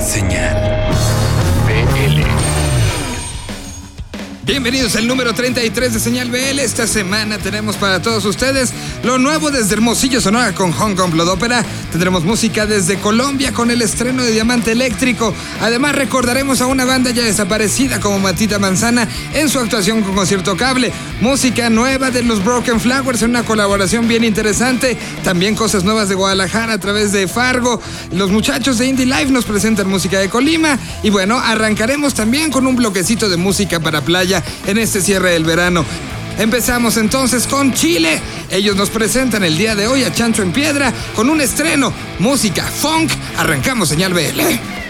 Señal Bienvenidos al número 33 de Señal BL. Esta semana tenemos para todos ustedes lo nuevo desde Hermosillo Sonora con Hong Kong Blood Opera. Tendremos música desde Colombia con el estreno de Diamante Eléctrico. Además recordaremos a una banda ya desaparecida como Matita Manzana en su actuación con Concierto Cable. Música nueva de los Broken Flowers en una colaboración bien interesante. También cosas nuevas de Guadalajara a través de Fargo. Los muchachos de Indie Life nos presentan música de Colima. Y bueno, arrancaremos también con un bloquecito de música para playa en este cierre del verano. Empezamos entonces con Chile. Ellos nos presentan el día de hoy a Chancho en Piedra con un estreno, música funk. Arrancamos señal BL.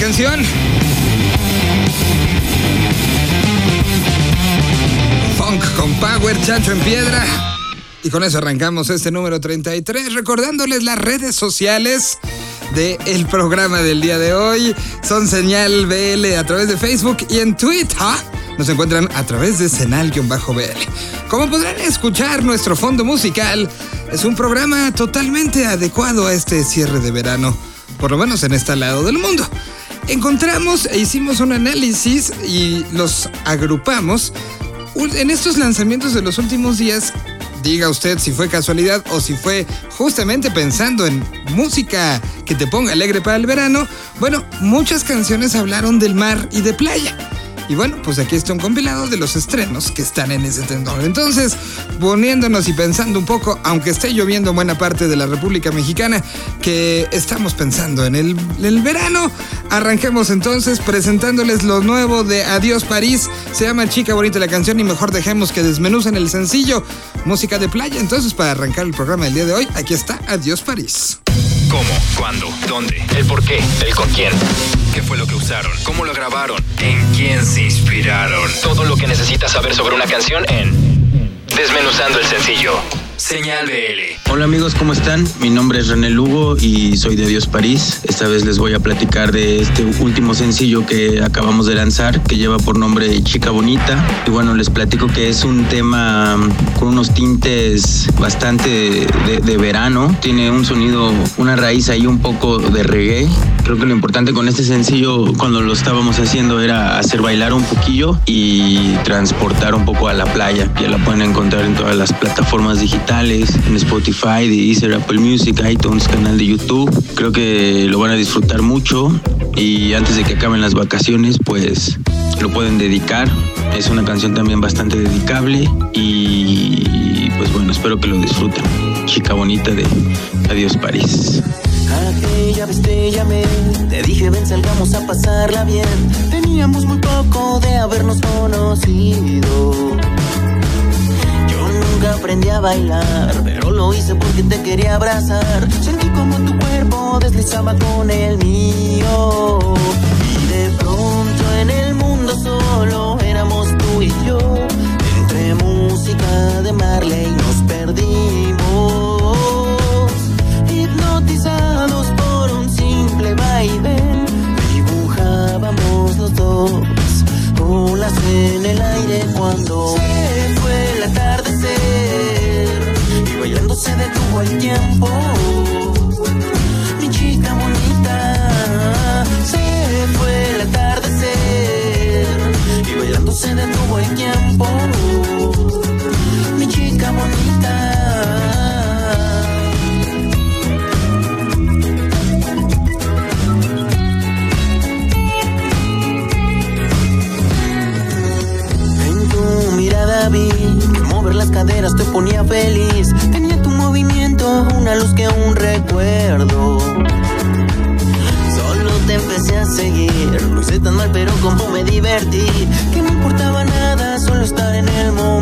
canción. Funk con Power, Chancho en Piedra. Y con eso arrancamos este número 33, recordándoles las redes sociales del de programa del día de hoy. Son Señal BL a través de Facebook y en Twitter. Nos encuentran a través de Senal-BL. Como podrán escuchar, nuestro fondo musical es un programa totalmente adecuado a este cierre de verano, por lo menos en este lado del mundo. Encontramos e hicimos un análisis y los agrupamos en estos lanzamientos de los últimos días, diga usted si fue casualidad o si fue justamente pensando en música que te ponga alegre para el verano, bueno, muchas canciones hablaron del mar y de playa. Y bueno, pues aquí está un compilado de los estrenos que están en ese tenor. Entonces, poniéndonos y pensando un poco, aunque esté lloviendo en buena parte de la República Mexicana, que estamos pensando en el, el verano, arranquemos entonces presentándoles lo nuevo de Adiós París. Se llama Chica Bonita la canción y mejor dejemos que desmenucen el sencillo. Música de playa. Entonces, para arrancar el programa del día de hoy, aquí está Adiós París. ¿Cómo? ¿Cuándo? ¿Dónde? ¿El por qué? ¿El con quién? ¿Qué fue lo que usaron? ¿Cómo lo grabaron? ¿En quién se inspiraron? Todo lo que necesitas saber sobre una canción en Desmenuzando el sencillo. Señal BL. Hola amigos, ¿cómo están? Mi nombre es René Lugo y soy de Dios París. Esta vez les voy a platicar de este último sencillo que acabamos de lanzar, que lleva por nombre Chica Bonita. Y bueno, les platico que es un tema con unos tintes bastante de, de verano. Tiene un sonido, una raíz ahí un poco de reggae. Creo que lo importante con este sencillo cuando lo estábamos haciendo era hacer bailar un poquillo y transportar un poco a la playa. Ya la pueden encontrar en todas las plataformas digitales en Spotify, Deezer, Apple Music, iTunes, canal de YouTube. Creo que lo van a disfrutar mucho y antes de que acaben las vacaciones, pues lo pueden dedicar. Es una canción también bastante dedicable y pues bueno, espero que lo disfruten. Chica bonita de Adiós París. Aquella vez te llamé, te dije ven salgamos a pasarla bien. Teníamos muy poco de habernos conocido aprendí a bailar, pero lo hice porque te quería abrazar. Sentí como tu cuerpo deslizaba con el mío. Y de pronto en el mundo solo éramos tú y yo. Entre música de Marley tan mal, pero como me divertí. Que no importaba nada, solo estar en el momento.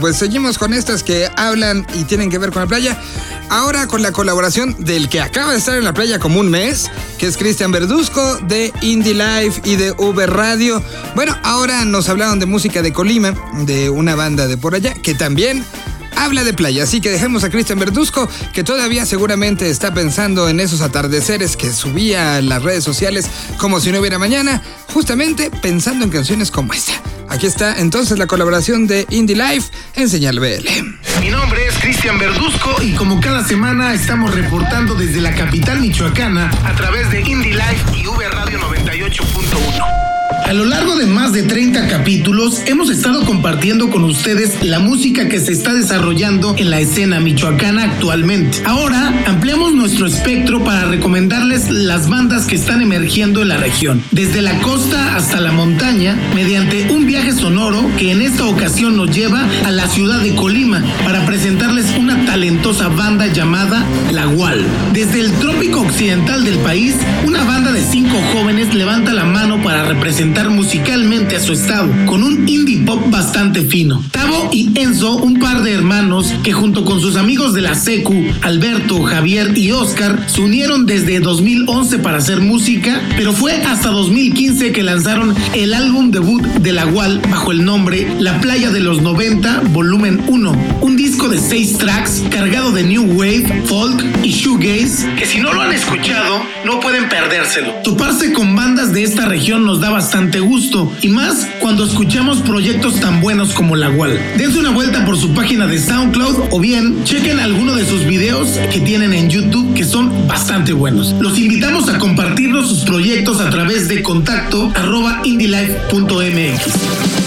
Pues seguimos con estas que hablan y tienen que ver con la playa. Ahora con la colaboración del que acaba de estar en la playa como un mes, que es Cristian Verduzco de Indie Life y de Uber Radio. Bueno, ahora nos hablaron de música de Colima, de una banda de por allá, que también habla de playa. Así que dejemos a Cristian Verduzco, que todavía seguramente está pensando en esos atardeceres que subía a las redes sociales como si no hubiera mañana, justamente pensando en canciones como esta. Aquí está entonces la colaboración de Indie Life en Señal BL. Mi nombre es Cristian Verduzco y como cada semana estamos reportando desde la capital michoacana a través de Indie Life y V Radio 98.1. A lo largo de más de 30 capítulos hemos estado compartiendo con ustedes la música que se está desarrollando en la escena michoacana actualmente. Ahora ampliamos nuestro espectro para recomendarles las bandas que están emergiendo en la región, desde la costa hasta la montaña, mediante un viaje sonoro que en esta ocasión nos lleva a la ciudad de Colima para presentarles una talentosa banda llamada La Gual. Desde el trópico occidental del país, una banda de cinco jóvenes levanta la mano para representar musicalmente a su estado, con un indie pop bastante fino. Tavo y Enzo, un par de hermanos que junto con sus amigos de la Secu, Alberto, Javier y Oscar, se unieron desde 2011 para hacer música, pero fue hasta 2015 que lanzaron el álbum debut de la Wall bajo el nombre La Playa de los 90, volumen 1, un disco de seis tracks cargado de new wave, folk y shoegaze, que si no lo han escuchado, no pueden perdérselo. Toparse con bandas de esta región nos da bastante gusto y más cuando escuchamos proyectos tan buenos como La Wall. Dense una vuelta por su página de SoundCloud o bien chequen alguno de sus videos que tienen en YouTube que son bastante buenos. Los invitamos a compartirnos sus proyectos a través de contacto arroba indylife.mx.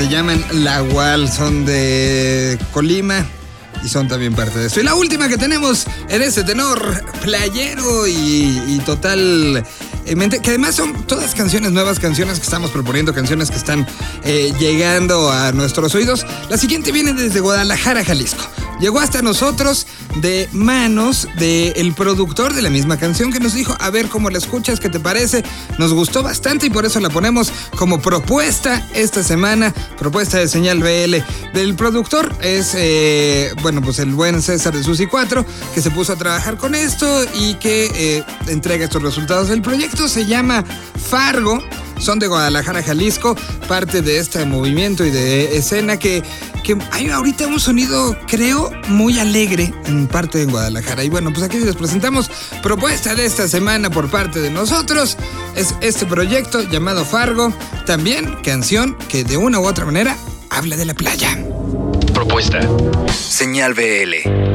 Se llaman La Wal, son de Colima y son también parte de esto. Y la última que tenemos en ese tenor playero y, y total que además son todas canciones nuevas, canciones que estamos proponiendo, canciones que están eh, llegando a nuestros oídos. La siguiente viene desde Guadalajara, Jalisco. Llegó hasta nosotros de manos del productor de la misma canción que nos dijo, a ver cómo la escuchas, qué te parece. Nos gustó bastante y por eso la ponemos como propuesta esta semana, propuesta de señal BL. Del productor es, eh, bueno, pues el buen César de Susi 4, que se puso a trabajar con esto y que eh, entrega estos resultados del proyecto. Se llama Fargo son de Guadalajara, Jalisco, parte de este movimiento y de escena que, que hay ahorita un sonido, creo, muy alegre en parte de Guadalajara. Y bueno, pues aquí les presentamos propuesta de esta semana por parte de nosotros. Es este proyecto llamado Fargo, también canción que de una u otra manera habla de la playa. Propuesta. Señal BL.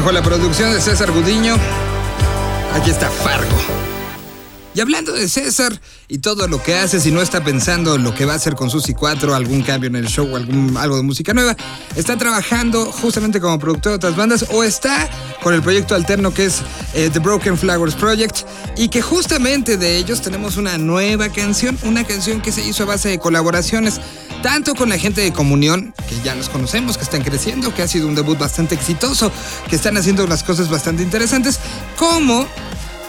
Bajo la producción de César Gudiño, aquí está Fargo. Y hablando de César y todo lo que hace, si no está pensando lo que va a hacer con Susi 4, algún cambio en el show, algún, algo de música nueva, está trabajando justamente como productor de otras bandas o está con el proyecto alterno que es eh, The Broken Flowers Project y que justamente de ellos tenemos una nueva canción, una canción que se hizo a base de colaboraciones tanto con la gente de Comunión, que ya los conocemos, que están creciendo, que ha sido un debut bastante exitoso, que están haciendo unas cosas bastante interesantes, como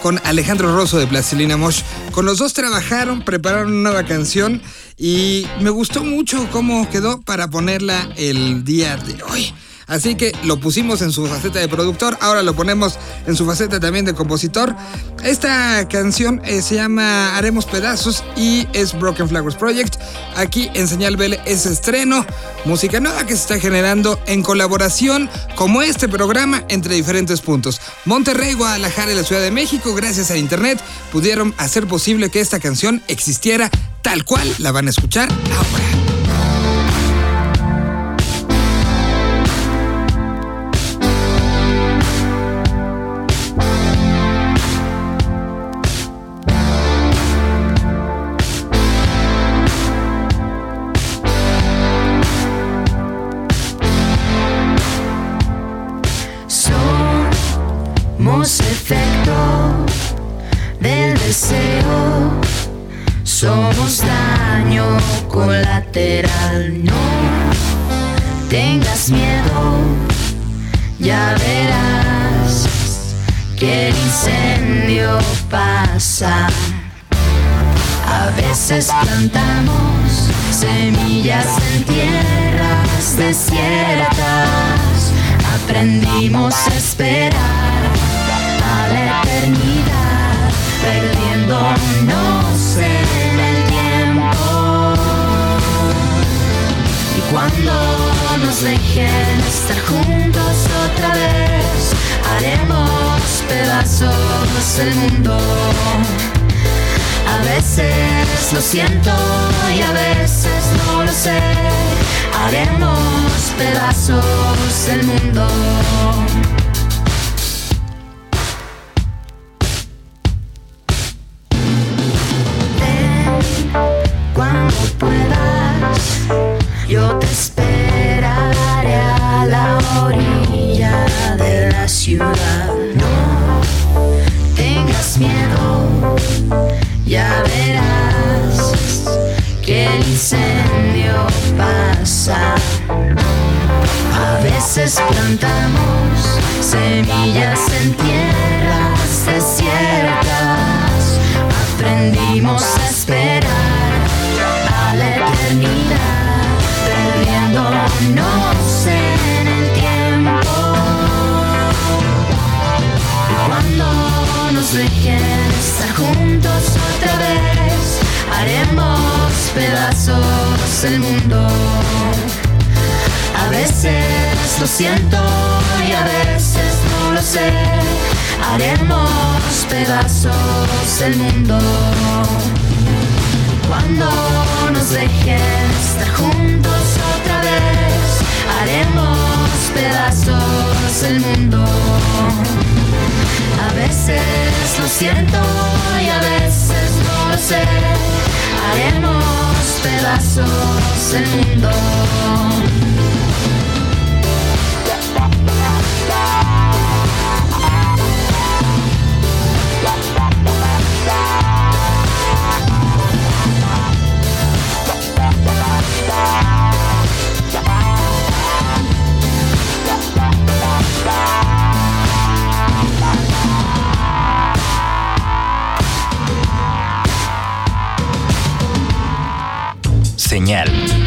con Alejandro Rosso de Plastilina Mosh. Con los dos trabajaron, prepararon una nueva canción y me gustó mucho cómo quedó para ponerla el día de hoy. Así que lo pusimos en su faceta de productor, ahora lo ponemos en su faceta también de compositor. Esta canción eh, se llama Haremos Pedazos y es Broken Flowers Project. Aquí en Señal BL es estreno, música nueva que se está generando en colaboración como este programa entre diferentes puntos. Monterrey, Guadalajara y la Ciudad de México, gracias a Internet, pudieron hacer posible que esta canción existiera tal cual la van a escuchar ahora. Efecto del deseo. Somos daño colateral. No tengas miedo, ya verás que el incendio pasa. A veces plantamos semillas en tierras desiertas. Aprendimos a esperar eternidad, perdiéndonos en el tiempo. Y cuando nos dejen estar juntos otra vez, haremos pedazos el mundo. A veces lo siento y a veces no lo sé. Haremos pedazos el mundo. Veces plantamos semillas en tierras desiertas. Aprendimos a esperar a la eternidad, perdiéndonos en el tiempo. Y cuando nos dejen estar juntos otra vez, haremos pedazos el mundo. A veces lo siento y a veces no lo sé. Haremos pedazos el mundo. Cuando nos dejen estar juntos otra vez, haremos pedazos el mundo. A veces lo siento y a veces no lo sé. Haremos pedazos el mundo. Señal BL.